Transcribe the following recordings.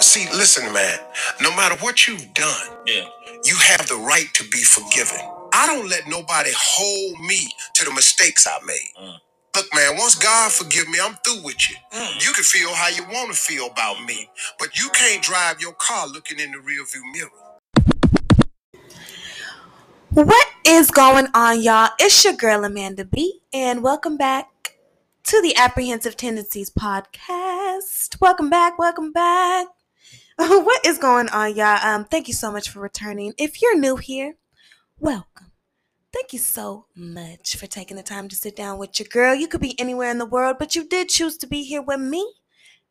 See, listen, man. No matter what you've done, yeah, you have the right to be forgiven. I don't let nobody hold me to the mistakes I made. Mm. Look, man, once God forgive me, I'm through with you. Mm. You can feel how you want to feel about me, but you can't drive your car looking in the rearview mirror. What is going on, y'all? It's your girl Amanda B, and welcome back to the Apprehensive Tendencies podcast. Welcome back, welcome back. what is going on, y'all? Um, thank you so much for returning. If you're new here, welcome. Thank you so much for taking the time to sit down with your girl. You could be anywhere in the world, but you did choose to be here with me.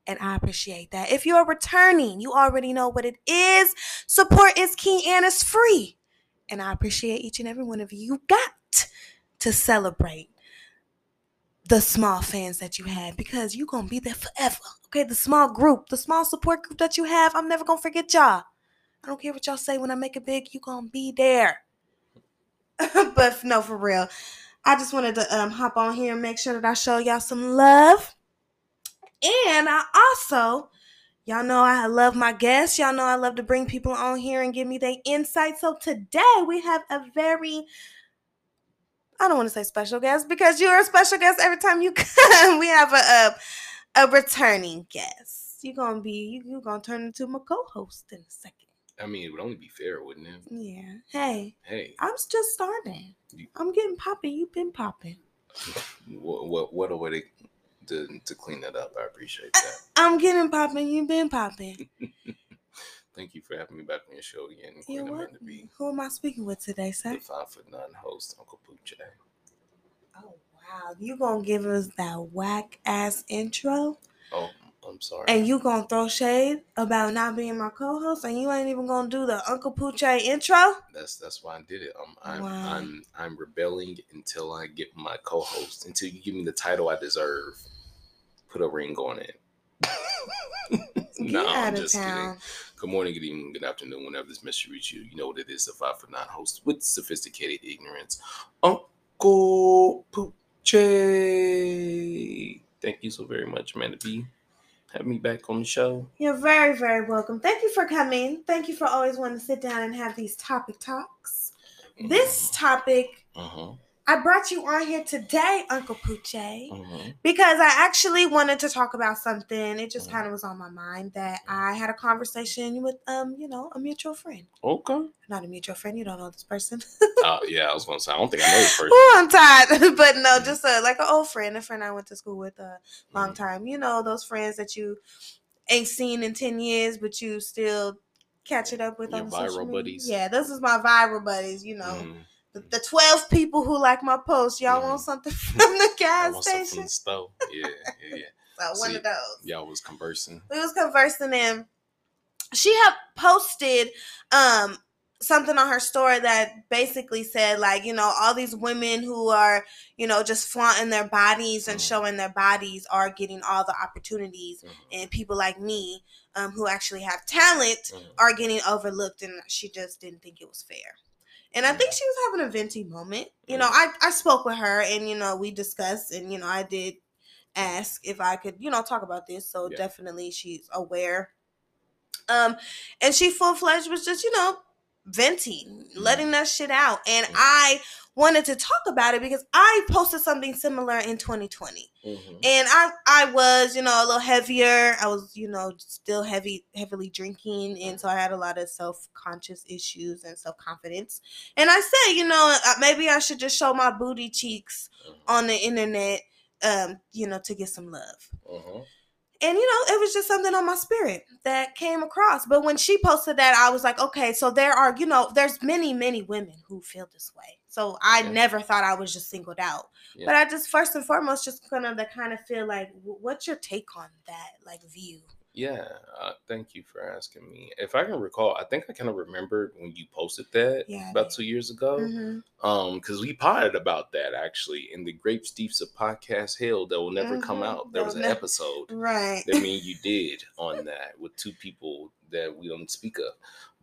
And I appreciate that. If you're returning, you already know what it is. Support is key and it's free. And I appreciate each and every one of you. You got to celebrate the small fans that you have because you're going to be there forever. Okay, the small group, the small support group that you have, I'm never gonna forget y'all. I don't care what y'all say when I make it big, you're gonna be there. but no, for real. I just wanted to um, hop on here and make sure that I show y'all some love. And I also, y'all know I love my guests. Y'all know I love to bring people on here and give me their insight. So today we have a very I don't want to say special guest because you're a special guest every time you come. we have a, a a returning guest. You're gonna be you, are gonna turn into my co-host in a second. I mean, it would only be fair, wouldn't it? Yeah. Hey. Hey. I'm just starting. You, I'm getting popping. You've been popping. what what what a way to, to to clean that up. I appreciate that. I'm getting popping. You've been popping. Thank you for having me back on your show again. You're welcome. Who am I speaking with today, sir? The five foot nine host, Uncle Pooche. Oh Wow, you gonna give us that whack ass intro? Oh, I'm sorry. And you gonna throw shade about not being my co-host, and you ain't even gonna do the Uncle Pooche intro? That's that's why I did it. I'm I'm wow. I'm, I'm rebelling until I get my co-host. Until you give me the title I deserve. Put a ring on it. no, I'm just town. kidding. Good morning, good evening, good afternoon, whenever this message reaches you. You know what it is, the five for nine host with sophisticated ignorance. Uncle Pooch. Thank you so very much, Amanda B. Have me back on the show. You're very, very welcome. Thank you for coming. Thank you for always wanting to sit down and have these topic talks. Mm-hmm. This topic uh-huh. I brought you on here today, Uncle Pooche, mm-hmm. because I actually wanted to talk about something. It just mm-hmm. kind of was on my mind that I had a conversation with, um, you know, a mutual friend. Okay. Not a mutual friend. You don't know this person. Oh uh, yeah, I was gonna say I don't think I know this person. oh, I'm tired, but no, mm-hmm. just a, like an old friend, a friend I went to school with a long mm-hmm. time. You know, those friends that you ain't seen in ten years, but you still catch it up with Your on viral buddies. Yeah, this is my viral buddies. You know. The, 12 people who like my post, y'all want something from the gas station? The stove. Yeah, yeah, yeah. so one of those. Y'all was conversing. We was conversing and she had posted um something on her story that basically said like you know all these women who are you know just flaunting their bodies and mm-hmm. showing their bodies are getting all the opportunities mm-hmm. and people like me um, who actually have talent mm-hmm. are getting overlooked and she just didn't think it was fair and I think she was having a venti moment. You know, I, I spoke with her and, you know, we discussed and, you know, I did ask if I could, you know, talk about this. So yeah. definitely she's aware. Um, and she full fledged was just, you know, venting, letting that shit out. And I wanted to talk about it because I posted something similar in 2020. Mm-hmm. And I I was, you know, a little heavier. I was, you know, still heavy heavily drinking and so I had a lot of self-conscious issues and self-confidence. And I said, you know, uh, maybe I should just show my booty cheeks mm-hmm. on the internet um, you know, to get some love. Mm-hmm and you know it was just something on my spirit that came across but when she posted that i was like okay so there are you know there's many many women who feel this way so i yeah. never thought i was just singled out yeah. but i just first and foremost just kind of to kind of feel like what's your take on that like view yeah, uh, thank you for asking me. If I can recall, I think I kind of remembered when you posted that yeah, about two years ago. Mm-hmm. Um, because we potted about that actually in the Grape Steeps of podcast Hill that will never mm-hmm. come out. There was an episode, right? That mean you did on that with two people that we don't speak of.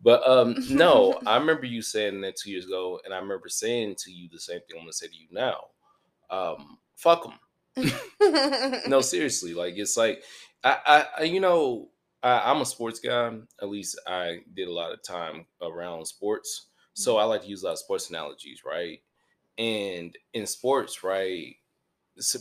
But um, no, I remember you saying that two years ago, and I remember saying to you the same thing I'm gonna say to you now. Um, fuck them. no, seriously, like it's like I, I, you know, I, am a sports guy. At least I did a lot of time around sports. So I like to use a lot of sports analogies, right? And in sports, right,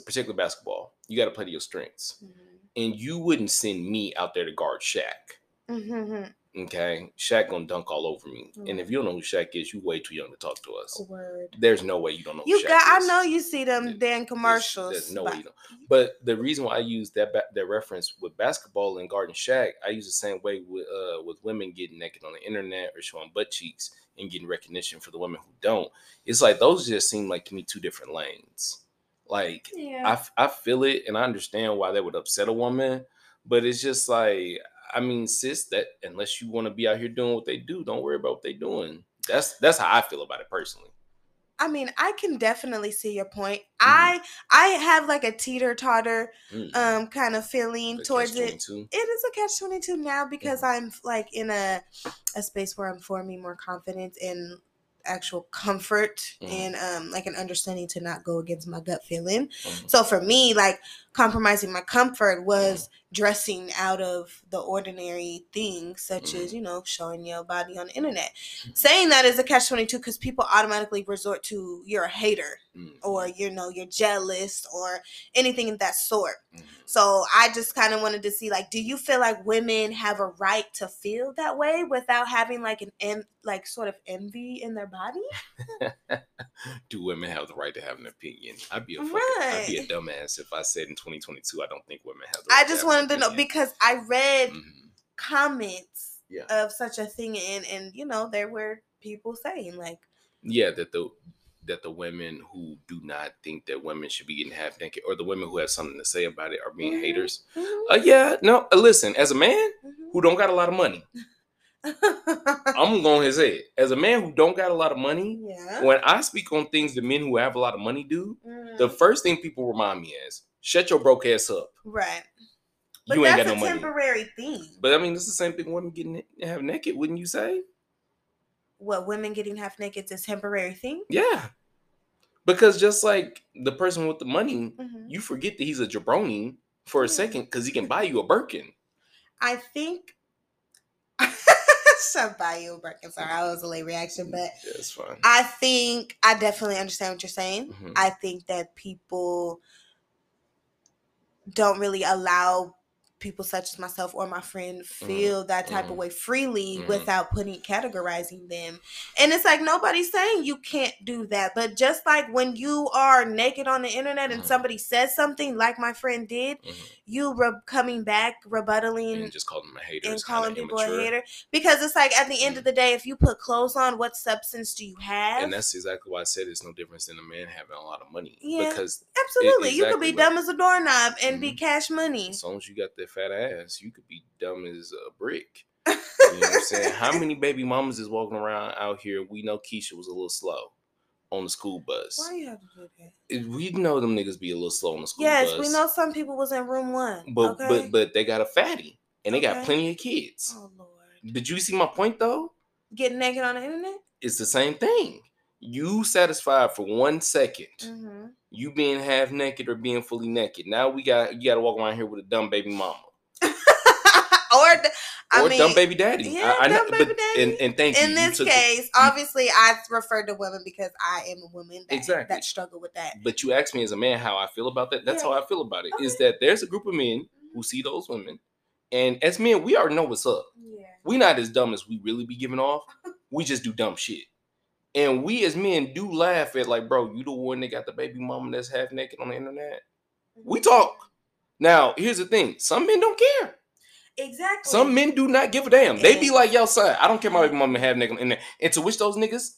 particularly basketball, you got to play to your strengths. Mm-hmm. And you wouldn't send me out there to guard Shaq. Mm-hmm. Okay, Shaq gonna dunk all over me. Mm. And if you don't know who Shaq is, you way too young to talk to us. Word. There's no way you don't know. You got. Is. I know you see them damn commercials. There's, there's no but... way you don't. But the reason why I use that that reference with basketball and guarding Shaq, I use the same way with uh, with women getting naked on the internet or showing butt cheeks and getting recognition for the women who don't. It's like those just seem like to me two different lanes. Like yeah. I I feel it and I understand why that would upset a woman, but it's just like I mean, sis, that unless you want to be out here doing what they do, don't worry about what they're doing. That's that's how I feel about it personally. I mean, I can definitely see your point. Mm. I I have like a teeter totter mm. um kind of feeling towards it. It is a catch twenty two now because yeah. I'm like in a a space where I'm forming more confidence in actual comfort mm. and um like an understanding to not go against my gut feeling. Mm. So for me, like compromising my comfort was dressing out of the ordinary things such mm. as you know showing your body on the internet saying that is a catch 22 because people automatically resort to you're a hater mm. or you know you're jealous or anything of that sort mm. so i just kind of wanted to see like do you feel like women have a right to feel that way without having like an en- like sort of envy in their body do women have the right to have an opinion i'd be a fucking, right. i'd be a dumbass if i said in 2022 i don't think women have i just want wanted to know because I read mm-hmm. comments yeah. of such a thing, and and you know there were people saying like, yeah, that the that the women who do not think that women should be getting half naked, or the women who have something to say about it, are being mm-hmm. haters. Mm-hmm. Uh, yeah, no. Uh, listen, as a man mm-hmm. who don't got a lot of money. I'm going to say it. As a man who don't got a lot of money, yeah. when I speak on things the men who have a lot of money do, the mm. first thing people remind me is, shut your broke ass up. Right. But you ain't got no money. temporary thing. But I mean, it's the same thing. Women getting half naked, wouldn't you say? What women getting half naked is a temporary thing? Yeah. Because just like the person with the money, mm-hmm. you forget that he's a jabroni for a mm-hmm. second because he can buy you a Birkin. I think. Should buy you a Birkin. Sorry, I was a late reaction, but yeah, it's fine. I think I definitely understand what you're saying. Mm-hmm. I think that people don't really allow people such as myself or my friend mm-hmm. feel mm, that type mm, of way freely mm. without putting categorizing them. And it's like nobody's saying you can't do that. But just like when you are naked on the internet and somebody says something like my friend did, mm-hmm. you re- coming back, rebuttaling and just calling them a hater and calling people immature. a hater. Because it's like at the end of the day, if you put clothes on, what substance do you have? And that's exactly why I said it's no difference than a man having a lot of money. Yeah. Because absolutely. It, exactly you could be like, dumb as a doorknob and mm-hmm. be cash money. As long as you got the fat ass, you could be dumb as a brick. You know what I'm saying? How many baby mamas is walking around out here? We know Keisha was a little slow on the school bus. Why you have to do that? We know them niggas be a little slow on the school yes, bus. Yes, we know some people was in room one. But okay? but but they got a fatty and they okay. got plenty of kids. Oh Lord. Did you see my point though? Getting naked on the internet? It's the same thing. You satisfied for one second. Mm-hmm you being half naked or being fully naked. Now we got you got to walk around here with a dumb baby mama. or I or mean, dumb baby daddy. Yeah, I, I dumb baby but, daddy. And, and thank In you. this case, obviously, I refer to women because I am a woman that, exactly. that struggle with that. But you asked me as a man how I feel about that. That's yeah. how I feel about it. Okay. Is that there's a group of men who see those women, and as men, we already know what's up. Yeah. We not as dumb as we really be giving off. we just do dumb shit. And we as men do laugh at like, bro, you the one that got the baby mama that's half naked on the internet. We mm-hmm. talk. Now, here's the thing: some men don't care. Exactly. Some men do not give a damn. They be like, yo, son, I don't care my baby mama half naked there. And to wish those niggas,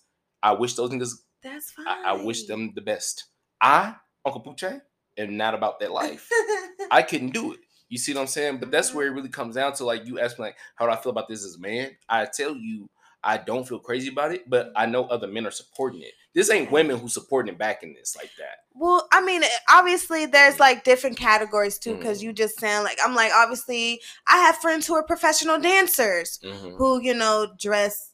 I wish those niggas. That's fine. I, I wish them the best. I, Uncle Pooche, am not about that life. I couldn't do it. You see what I'm saying? But that's where it really comes down to. Like, you ask me, like, how do I feel about this as a man? I tell you, I don't feel crazy about it, but I know other men are supporting it. This ain't women who supporting and backing this like that. Well, I mean, obviously there's mm-hmm. like different categories too, because mm-hmm. you just sound like I'm like obviously I have friends who are professional dancers mm-hmm. who you know dress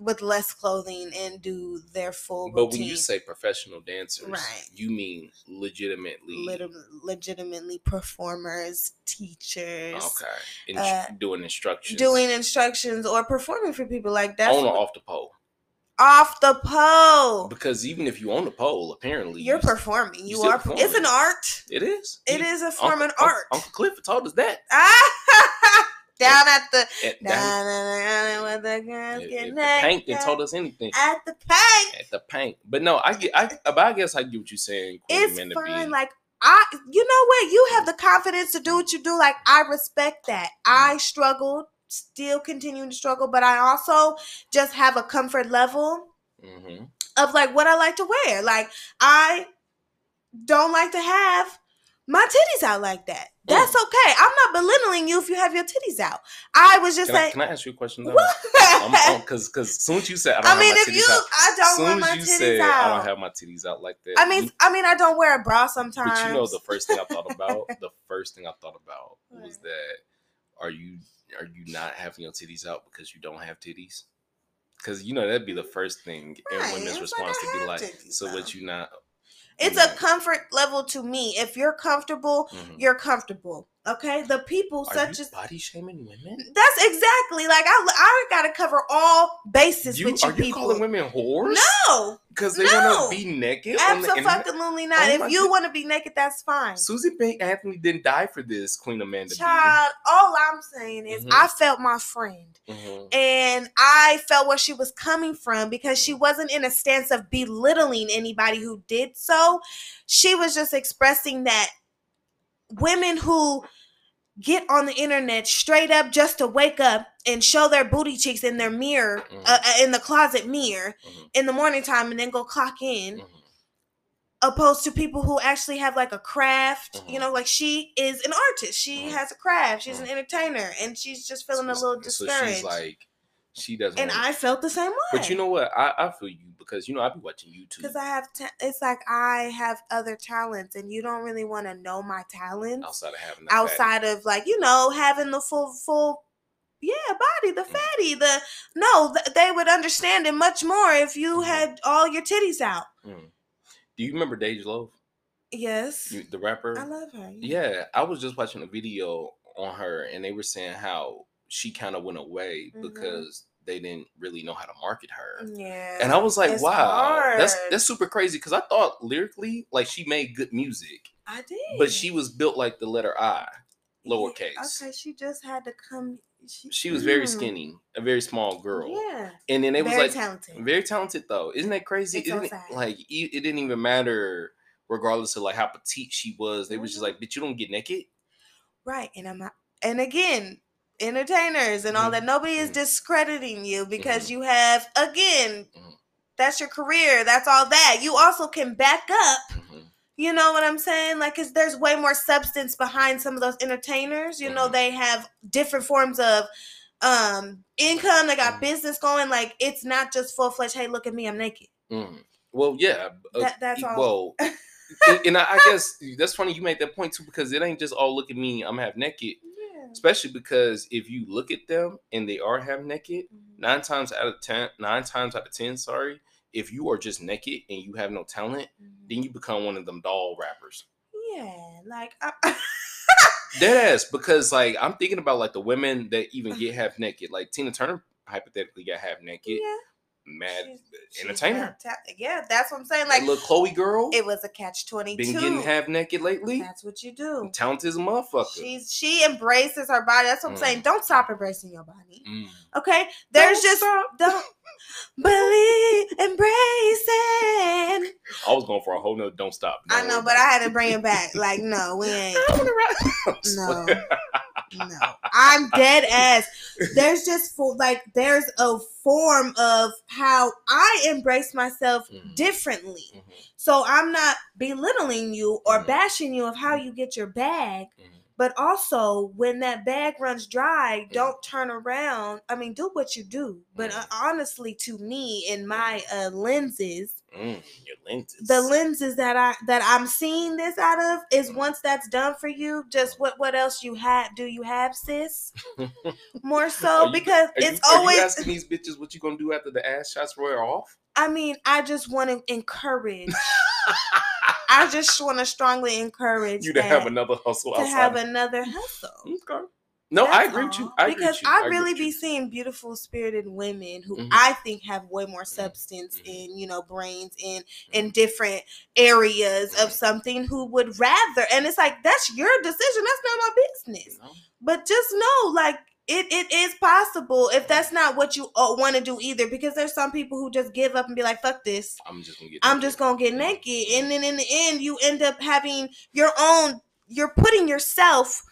with less clothing and do their full but routine. when you say professional dancers right you mean legitimately Lit- legitimately performers teachers okay In- uh, doing instructions doing instructions or performing for people like that on or off the pole off the pole. Because even if you own the pole, apparently you're you performing. You are. Performing. It's an art. It is. It is a form of art. Uncle Clifford told us that. down at the at, down, down where the girls get the paint and told us anything at the paint at the paint. But no, I get. I but I guess I get what you're saying. It's fine. Like I, you know what? You have the confidence to do what you do. Like I respect that. I struggled still continuing to struggle, but I also just have a comfort level mm-hmm. of like what I like to wear. Like I don't like to have my titties out like that. That's mm. okay. I'm not belittling you if you have your titties out. I was just can saying. I, can I ask you a question though? Because because soon as you said I don't I mean, have my if you, out, I don't want my titties out. I don't have my titties out like that. I mean, you, I mean, I don't wear a bra sometimes. But you know, the first thing I thought about, the first thing I thought about was that are you are you not having your titties out because you don't have titties? Because you know that'd be the first thing right. in women's response like, to be like, "So what you not?" It's a comfort level to me. If you're comfortable, mm-hmm. you're comfortable. Okay, the people Are such as body shaming women. That's exactly like I. I got to cover all bases you, with you are you people. calling women whores? No, because they no. want to be naked. Absolutely not. Oh if you want to be naked, that's fine. Susan B. Anthony didn't die for this, Queen Amanda. Child, B. all I'm saying is mm-hmm. I felt my friend, mm-hmm. and I felt where she was coming from because she wasn't in a stance of belittling anybody who did so. She was just expressing that women who get on the internet straight up just to wake up and show their booty cheeks in their mirror mm-hmm. uh, uh in the closet mirror mm-hmm. in the morning time and then go clock in mm-hmm. opposed to people who actually have like a craft you mm-hmm. know like she is an artist she mm-hmm. has a craft she's an mm-hmm. entertainer and she's just feeling so, a little discouraged so she's like she doesn't and i felt the same way but you know what i, I feel you because you know I've been watching YouTube. Because I have, ta- it's like I have other talents, and you don't really want to know my talents outside of having outside fatty. of like you know having the full full. Yeah, body, the mm. fatty, the no, th- they would understand it much more if you mm-hmm. had all your titties out. Mm. Do you remember Dej Loaf? Yes. You, the rapper? I love her. Yeah, I was just watching a video on her and they were saying how she kind of went away mm-hmm. because they didn't really know how to market her. Yeah. And I was like, wow, hard. that's that's super crazy because I thought lyrically, like she made good music. I did. But she was built like the letter I, lowercase. Okay, she just had to come. She, she was very mm. skinny, a very small girl. Yeah. And then it was very like talented. very talented though. Isn't that crazy? It's so like it didn't even matter regardless of like how petite she was. They mm-hmm. was just like, bitch, you don't get naked. Right. And I'm not, and again, entertainers and all mm-hmm. that. Nobody is mm-hmm. discrediting you because mm-hmm. you have again mm-hmm. that's your career. That's all that. You also can back up. Mm-hmm. You know what I'm saying? Like cuz there's way more substance behind some of those entertainers. You know mm-hmm. they have different forms of um income, they got business going like it's not just full-fledged hey, look at me, I'm naked. Well, yeah. Uh, that, that's all. Well, and I, I, guess that's funny you made that point too because it ain't just all look at me, I'm half naked especially because if you look at them and they are half naked, mm-hmm. nine times out of ten, nine times out of ten, sorry, if you are just naked and you have no talent, mm-hmm. then you become one of them doll rappers. Yeah, like dead ass. Because like I'm thinking about like the women that even get half naked, like Tina Turner hypothetically got half naked. Yeah mad she's, entertainer. She's ta- yeah, that's what I'm saying. Like little Chloe girl. It was a catch twenty two. Been getting half naked lately. That's what you do. Talented as a motherfucker. She's she embraces her body. That's what I'm mm. saying. Don't stop embracing your body. Mm. Okay. There's don't just stop. don't believe embracing. I was going for a whole nother don't stop. I know, but I had to bring it back. Like, no, we ain't. no no, I'm dead ass. There's just for like there's a form of how I embrace myself mm-hmm. differently. Mm-hmm. So I'm not belittling you or mm-hmm. bashing you of how you get your bag, mm-hmm. But also, when that bag runs dry, mm. don't turn around. I mean, do what you do. But uh, honestly, to me, in my uh, lenses, mm, your lenses, the lenses that I that I'm seeing this out of is once that's done for you, just what what else you have? Do you have, sis? More so you, because it's you, always asking these bitches what you gonna do after the ass shots wear off. I mean, I just want to encourage. I just want to strongly encourage you to have another hustle. To have another hustle. Okay. No, That's I agree all. with you. I because I, I really be seeing beautiful spirited women who mm-hmm. I think have way more mm-hmm. substance mm-hmm. in, you know, brains in in mm-hmm. different areas of mm-hmm. something who would rather and it's like that's your decision. That's not my business. But just know, like it, it is possible if that's not what you uh, want to do either because there's some people who just give up and be like fuck this. I'm just gonna get i'm just gonna get naked. And then in the end you end up having your own you're putting yourself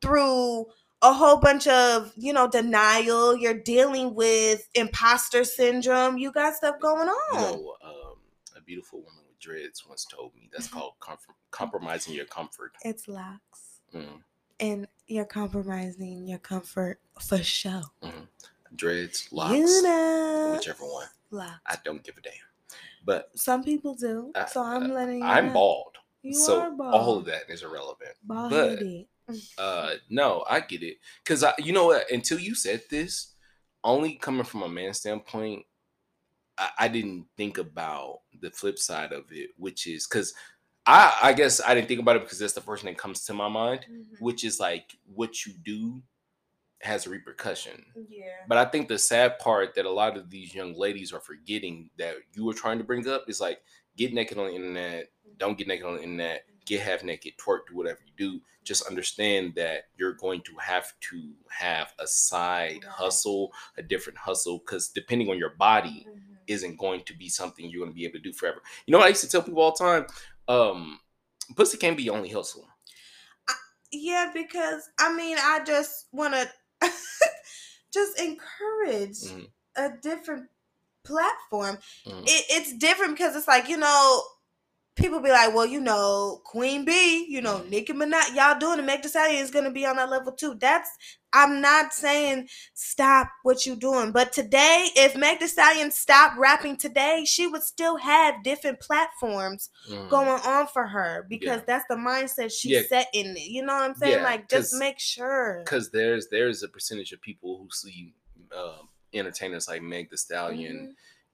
through a whole bunch of you know denial. You're dealing with imposter syndrome. You got stuff going on. you know, um, a beautiful woman with dreads once told me that's called compromising your comfort. It's locks. Mm and you're compromising your comfort for show. Mm-hmm. Dreads, locks, you know, whichever one. Locks. I don't give a damn. But some people do. I, so I'm letting you. I'm know. bald. You so bald. all of that is irrelevant. Bald but uh, no, I get it because I, you know what? Until you said this, only coming from a man standpoint, I, I didn't think about the flip side of it, which is because I I guess I didn't think about it because that's the first thing that comes to my mind, mm-hmm. which is like what you do has a repercussion. Yeah. But I think the sad part that a lot of these young ladies are forgetting that you were trying to bring up is like get naked on the internet, don't get naked on the internet, get half naked, twerk, do whatever you do. Just understand that you're going to have to have a side hustle, a different hustle, because depending on your body, mm-hmm. isn't going to be something you're going to be able to do forever. You know what I used to tell people all the time? Um pussy can't be only hustle. yeah, because I mean, I just want to just encourage mm-hmm. a different platform. Mm-hmm. It, it's different because it's like you know people be like, well, you know, Queen B, you know, mm-hmm. Nicki Minaj, y'all doing it. Meg Thee Stallion is gonna be on that level too. That's I'm not saying stop what you're doing, but today, if Meg Thee Stallion stopped rapping today, she would still have different platforms mm. going on for her because yeah. that's the mindset she's yeah. set in it. You know what I'm saying? Yeah, like, just make sure. Because there's there's a percentage of people who see uh, entertainers like Meg Thee Stallion. Mm-hmm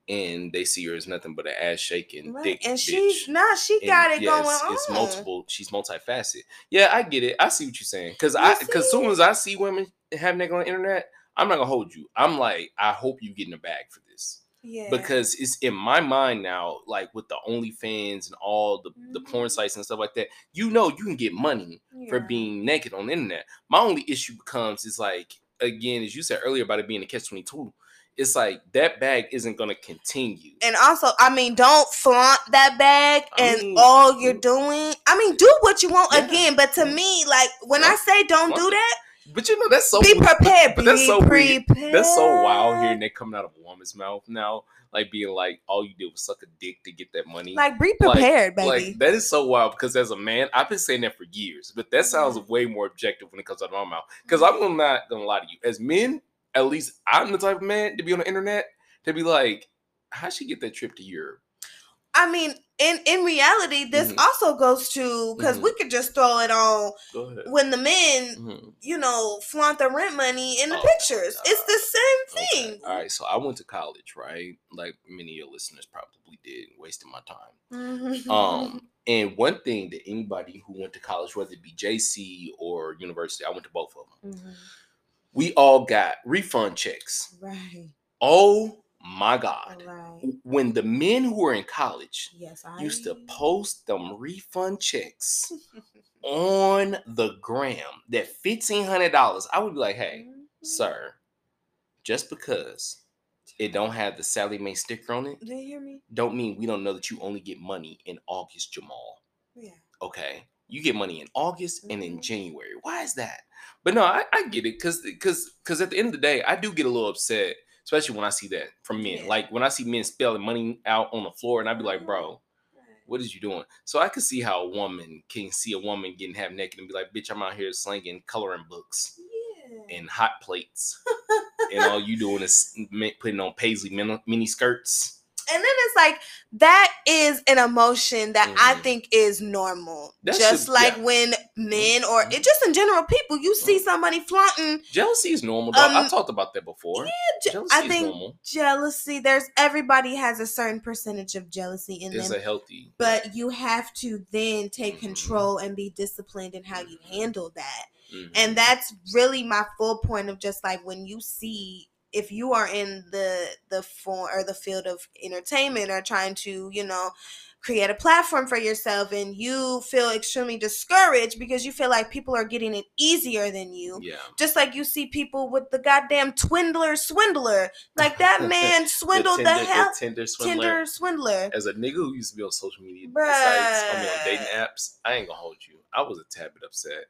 and they see her as nothing but an ass shaking right. thick and bitch. she's nah she got it yes, going on it's multiple she's multifaceted yeah i get it i see what you're saying because i because soon as i see women having that on the internet i'm not gonna hold you i'm like i hope you get in the bag for this yeah. Because it's in my mind now, like with the OnlyFans and all the, mm-hmm. the porn mm-hmm. sites and stuff like that, you know you can get money yeah. for being naked on the internet. My only issue becomes is like again, as you said earlier about it being a catch twenty two it's like that bag isn't going to continue. And also, I mean, don't flaunt that bag and mean, all you're doing. I mean, do what you want yeah. again, but to me, like when I say don't do that, but you know that's so be prepared. But that's so prepared. Weird. That's so wild hearing that coming out of a woman's mouth now. Like being like, all you did was suck a dick to get that money. Like be prepared, like, baby. Like that is so wild because as a man, I've been saying that for years. But that sounds mm-hmm. way more objective when it comes out of my mouth. Because. I'm not gonna lie to you. As men, at least I'm the type of man to be on the internet to be like, how'd she get that trip to Europe? I mean, in in reality, this mm-hmm. also goes to because mm-hmm. we could just throw it on when the men, mm-hmm. you know, flaunt the rent money in the oh, pictures. It's the same thing. Okay. All right, so I went to college, right? Like many of your listeners probably did, wasting my time. Mm-hmm. Um, and one thing that anybody who went to college, whether it be JC or university, I went to both of them mm-hmm we all got refund checks. Right. Oh my God. Right. When the men who were in college yes, I... used to post them refund checks on the gram, that $1,500, I would be like, hey, mm-hmm. sir, just because it don't have the Sallie Mae sticker on it, you hear me? don't mean we don't know that you only get money in August, Jamal. Yeah. Okay. You get money in August mm-hmm. and in mm-hmm. January. Why is that? But no, I, I get it because because because at the end of the day, I do get a little upset, especially when I see that from men. Like when I see men spelling money out on the floor, and I'd be like, bro, mm-hmm. What is you doing? So I could see how a woman can see a woman getting half naked and be like, bitch, I'm out here slinging coloring books yeah. and hot plates. and all you doing is putting on paisley mini skirts and then it's like that is an emotion that mm-hmm. I think is normal. That just should, like yeah. when men or mm-hmm. it just in general people, you see mm-hmm. somebody flaunting. Jealousy is normal. Um, I talked about that before. Yeah, je- jealousy I think jealousy. There's everybody has a certain percentage of jealousy in it's them. A healthy, but you have to then take mm-hmm. control and be disciplined in how you handle that. Mm-hmm. And that's really my full point of just like when you see if you are in the the form or the field of entertainment or trying to you know create a platform for yourself and you feel extremely discouraged because you feel like people are getting it easier than you. Yeah. Just like you see people with the goddamn twindler swindler. Like that man swindled the, Tinder, the hell the Tinder swindler. Tinder swindler. As a nigga who used to be on social media Bruh. sites, I mean on dating apps, I ain't gonna hold you. I was a tad bit upset.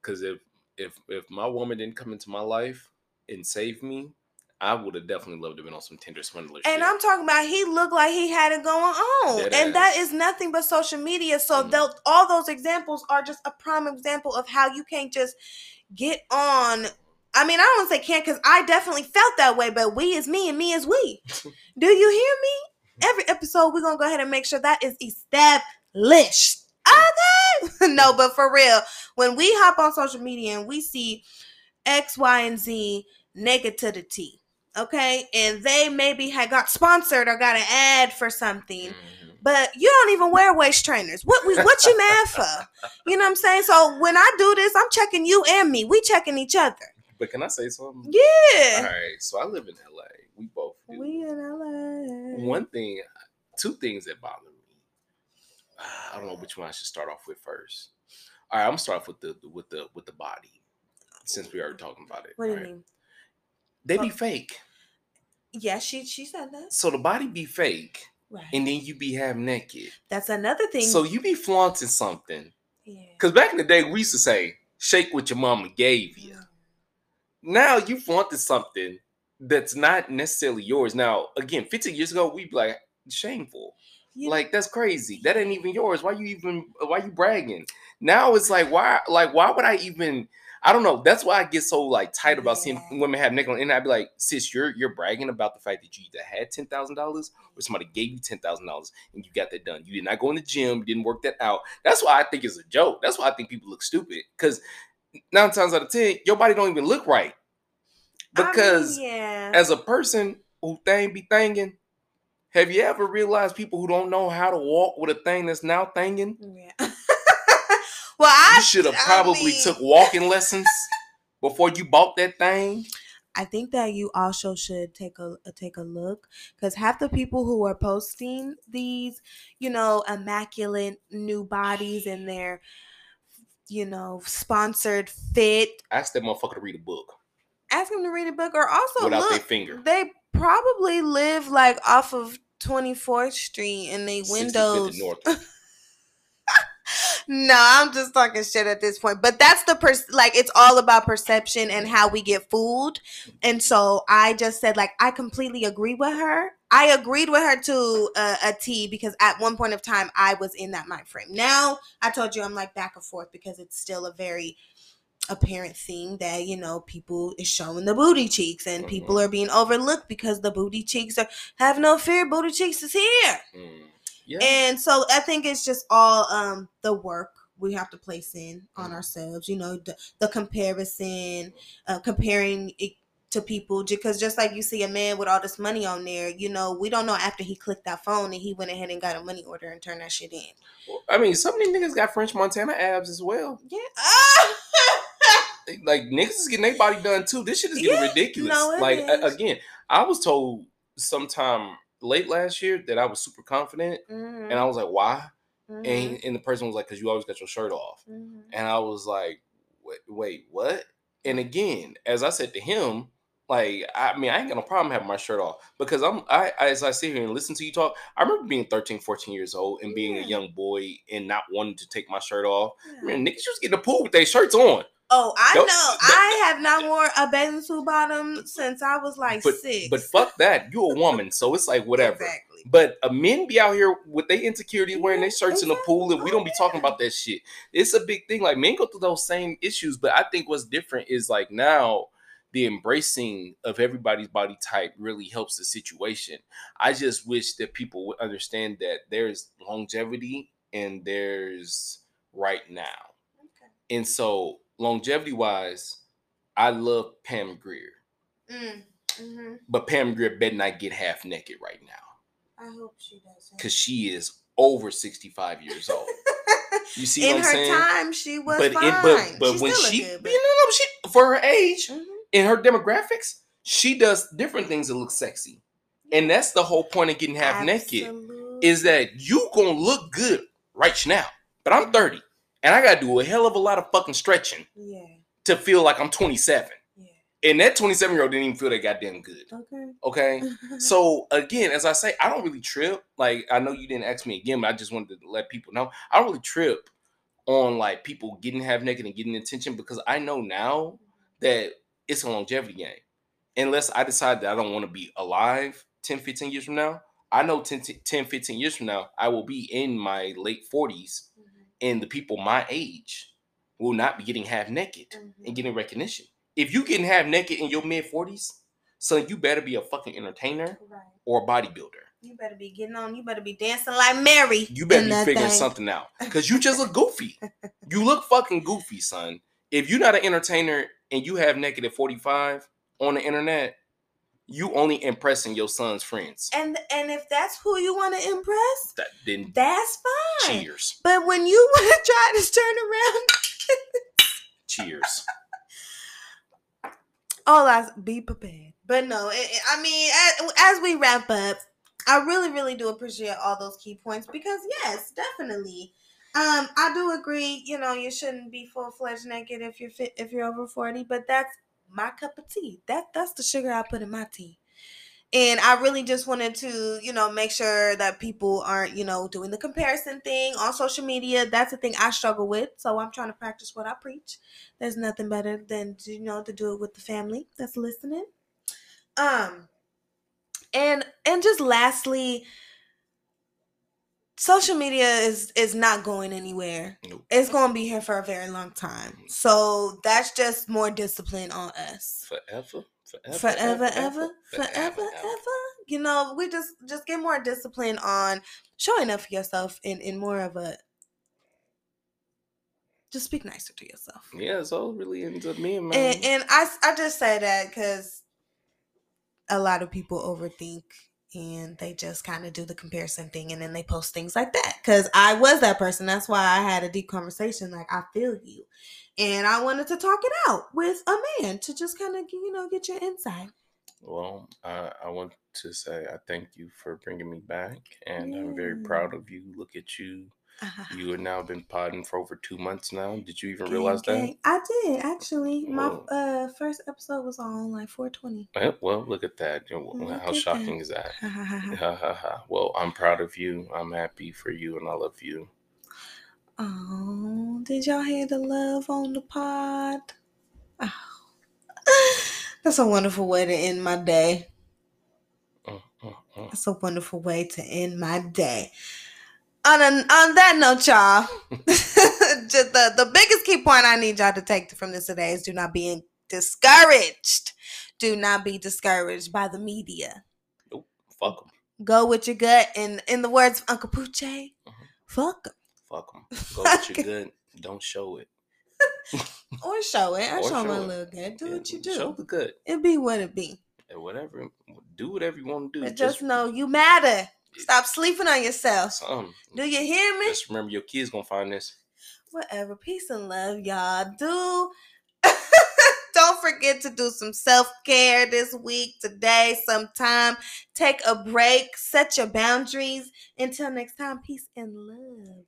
Cause if if if my woman didn't come into my life and save me, I would have definitely loved to have been on some Tinder swindler. And shit. I'm talking about he looked like he had it going on, Dead and ass. that is nothing but social media. So mm. all those examples are just a prime example of how you can't just get on. I mean, I don't want to say can't because I definitely felt that way, but we is me and me is we. Do you hear me? Every episode, we're gonna go ahead and make sure that is established. Okay, no, but for real, when we hop on social media and we see X, Y, and Z naked to the T okay? And they maybe had got sponsored or got an ad for something. Mm-hmm. but you don't even wear waist trainers. What what you mad for? You know what i'm saying? So when i do this i'm checking you and me. We checking each other. But can i say something? Yeah. All right so i live in la we both do. we in la one thing two things that bother me. I don't know which one i should start off with first. All right i'm gonna start off with the with the with the body since we are talking about it what do you mean they be fake. Yeah, she she said that. So the body be fake. Right. And then you be half naked. That's another thing. So you be flaunting something. Yeah. Cause back in the day we used to say, shake what your mama gave you. Mm. Now you flaunted something that's not necessarily yours. Now, again, 15 years ago, we'd be like, shameful. Like that's crazy. That ain't even yours. Why you even why you bragging? Now it's like why like why would I even I don't know. That's why I get so like tight about seeing women have nickel. And I'd be like, sis, you're you're bragging about the fact that you either had ten thousand dollars or somebody gave you ten thousand dollars and you got that done. You did not go in the gym, you didn't work that out. That's why I think it's a joke. That's why I think people look stupid. Because nine times out of ten, your body don't even look right. Because I mean, yeah. as a person who thing be thanging, have you ever realized people who don't know how to walk with a thing that's now thinging? Yeah. Well, I you should have probably I mean, took walking lessons before you bought that thing. I think that you also should take a, a take a look because half the people who are posting these, you know, immaculate new bodies and their, you know, sponsored fit. Ask that motherfucker to read a book. Ask them to read a book, or also without their finger. They probably live like off of Twenty Fourth Street and they windows. no, I'm just talking shit at this point. But that's the per like it's all about perception and how we get fooled. And so I just said like I completely agree with her. I agreed with her to a, a T because at one point of time I was in that mind frame. Now I told you I'm like back and forth because it's still a very apparent thing that you know people is showing the booty cheeks and mm-hmm. people are being overlooked because the booty cheeks are have no fear booty cheeks is here mm. Yeah. And so I think it's just all um the work we have to place in on mm-hmm. ourselves, you know, the, the comparison, uh, comparing it to people because just like you see a man with all this money on there, you know, we don't know after he clicked that phone and he went ahead and got a money order and turned that shit in. Well, I mean, some of these niggas got French Montana abs as well. Yeah. like niggas is getting their body done too. This shit is getting yeah, ridiculous. No, like is. again, I was told sometime late last year that I was super confident, mm-hmm. and I was like, "Why?" Mm-hmm. And and the person was like, "Cause you always got your shirt off," mm-hmm. and I was like, wait, "Wait, what?" And again, as I said to him, like I mean, I ain't got no problem having my shirt off because I'm I as I sit here and listen to you talk, I remember being 13, 14 years old and being yeah. a young boy and not wanting to take my shirt off. Yeah. I mean, niggas just getting the pool with their shirts on. Oh, I know. I have not worn a bathing suit bottom since I was like but, six. But fuck that. You a woman, so it's like whatever. Exactly. But a men be out here with their insecurities wearing their shirts exactly. in the mm-hmm. pool, and we don't be talking about that shit. It's a big thing. Like men go through those same issues, but I think what's different is like now the embracing of everybody's body type really helps the situation. I just wish that people would understand that there's longevity and there's right now. Okay. And so longevity wise, I love Pam Grier. Mm, mm-hmm. But Pam Grier better not get half naked right now. I hope she doesn't. Because she is over 65 years old. You see in what I'm saying? her time, she was but fine. In, but but when she, good, but... You know, she for her age, mm-hmm. in her demographics, she does different things that look sexy, and that's the whole point of getting half Absolutely. naked. Is that you gonna look good right now? But I'm 30 and I gotta do a hell of a lot of fucking stretching yeah. to feel like I'm 27. Yeah. And that 27 year old didn't even feel that goddamn good. Okay. Okay. so again, as I say, I don't really trip. Like I know you didn't ask me again, but I just wanted to let people know I don't really trip on like people getting half naked and getting attention because I know now that it's a longevity game. Unless I decide that I don't want to be alive 10, 15 years from now, I know 10, 10 15 years from now, I will be in my late 40s and the people my age will not be getting half naked mm-hmm. and getting recognition. If you getting half naked in your mid forties, son, you better be a fucking entertainer right. or a bodybuilder. You better be getting on. You better be dancing like Mary. You better be figuring thing. something out because you just look goofy. you look fucking goofy, son. If you're not an entertainer and you have naked at 45 on the internet, you only impressing your son's friends. And and if that's who you want to impress, that then that's fine. Cheers. But when you want to try to turn around, cheers. All I be prepared. But no, it, it, I mean, as, as we wrap up, I really, really do appreciate all those key points because yes, definitely. Um, I do agree. You know, you shouldn't be full fledged naked if you're fit, if you're over forty, but that's my cup of tea. That that's the sugar I put in my tea. And I really just wanted to, you know, make sure that people aren't, you know, doing the comparison thing on social media. That's the thing I struggle with. So I'm trying to practice what I preach. There's nothing better than, you know, to do it with the family that's listening. Um and and just lastly, social media is is not going anywhere. Nope. It's going to be here for a very long time. So that's just more discipline on us. Forever. Forever, forever, ever, forever, ever. You know, we just just get more discipline on showing up for yourself in in more of a just speak nicer to yourself. Yeah, so really ends up me man. And, and I I just say that because a lot of people overthink and they just kind of do the comparison thing and then they post things like that because i was that person that's why i had a deep conversation like i feel you and i wanted to talk it out with a man to just kind of you know get your insight. Well uh, i want to say i thank you for bringing me back and i'm very proud of you look at you uh-huh. You have now been podding for over two months now. Did you even realize that? I did actually. My uh, first episode was on like 420. Well, well look at that. Look How at shocking that. is that? well, I'm proud of you. I'm happy for you, and I love you. Oh, did y'all hear the love on the pod? Oh, that's a wonderful way to end my day. Uh, uh, uh. That's a wonderful way to end my day on a, on that note, y'all, the, the biggest key point I need y'all to take from this today is do not be discouraged. Do not be discouraged by the media. Nope. Fuck them. Go with your gut. And in the words of Uncle Pooche, mm-hmm. fuck them. Fuck them. Go with your gut. Don't show it. or show it. I or show, my little good. Do yeah, what you do. Show the good. It be what it be. And whatever. Do whatever you want to do. But just, just know you matter. Stop sleeping on yourself. Something. Do you hear me? Just remember your kids gonna find this. Whatever. Peace and love, y'all. Do don't forget to do some self-care this week, today, sometime. Take a break, set your boundaries. Until next time, peace and love.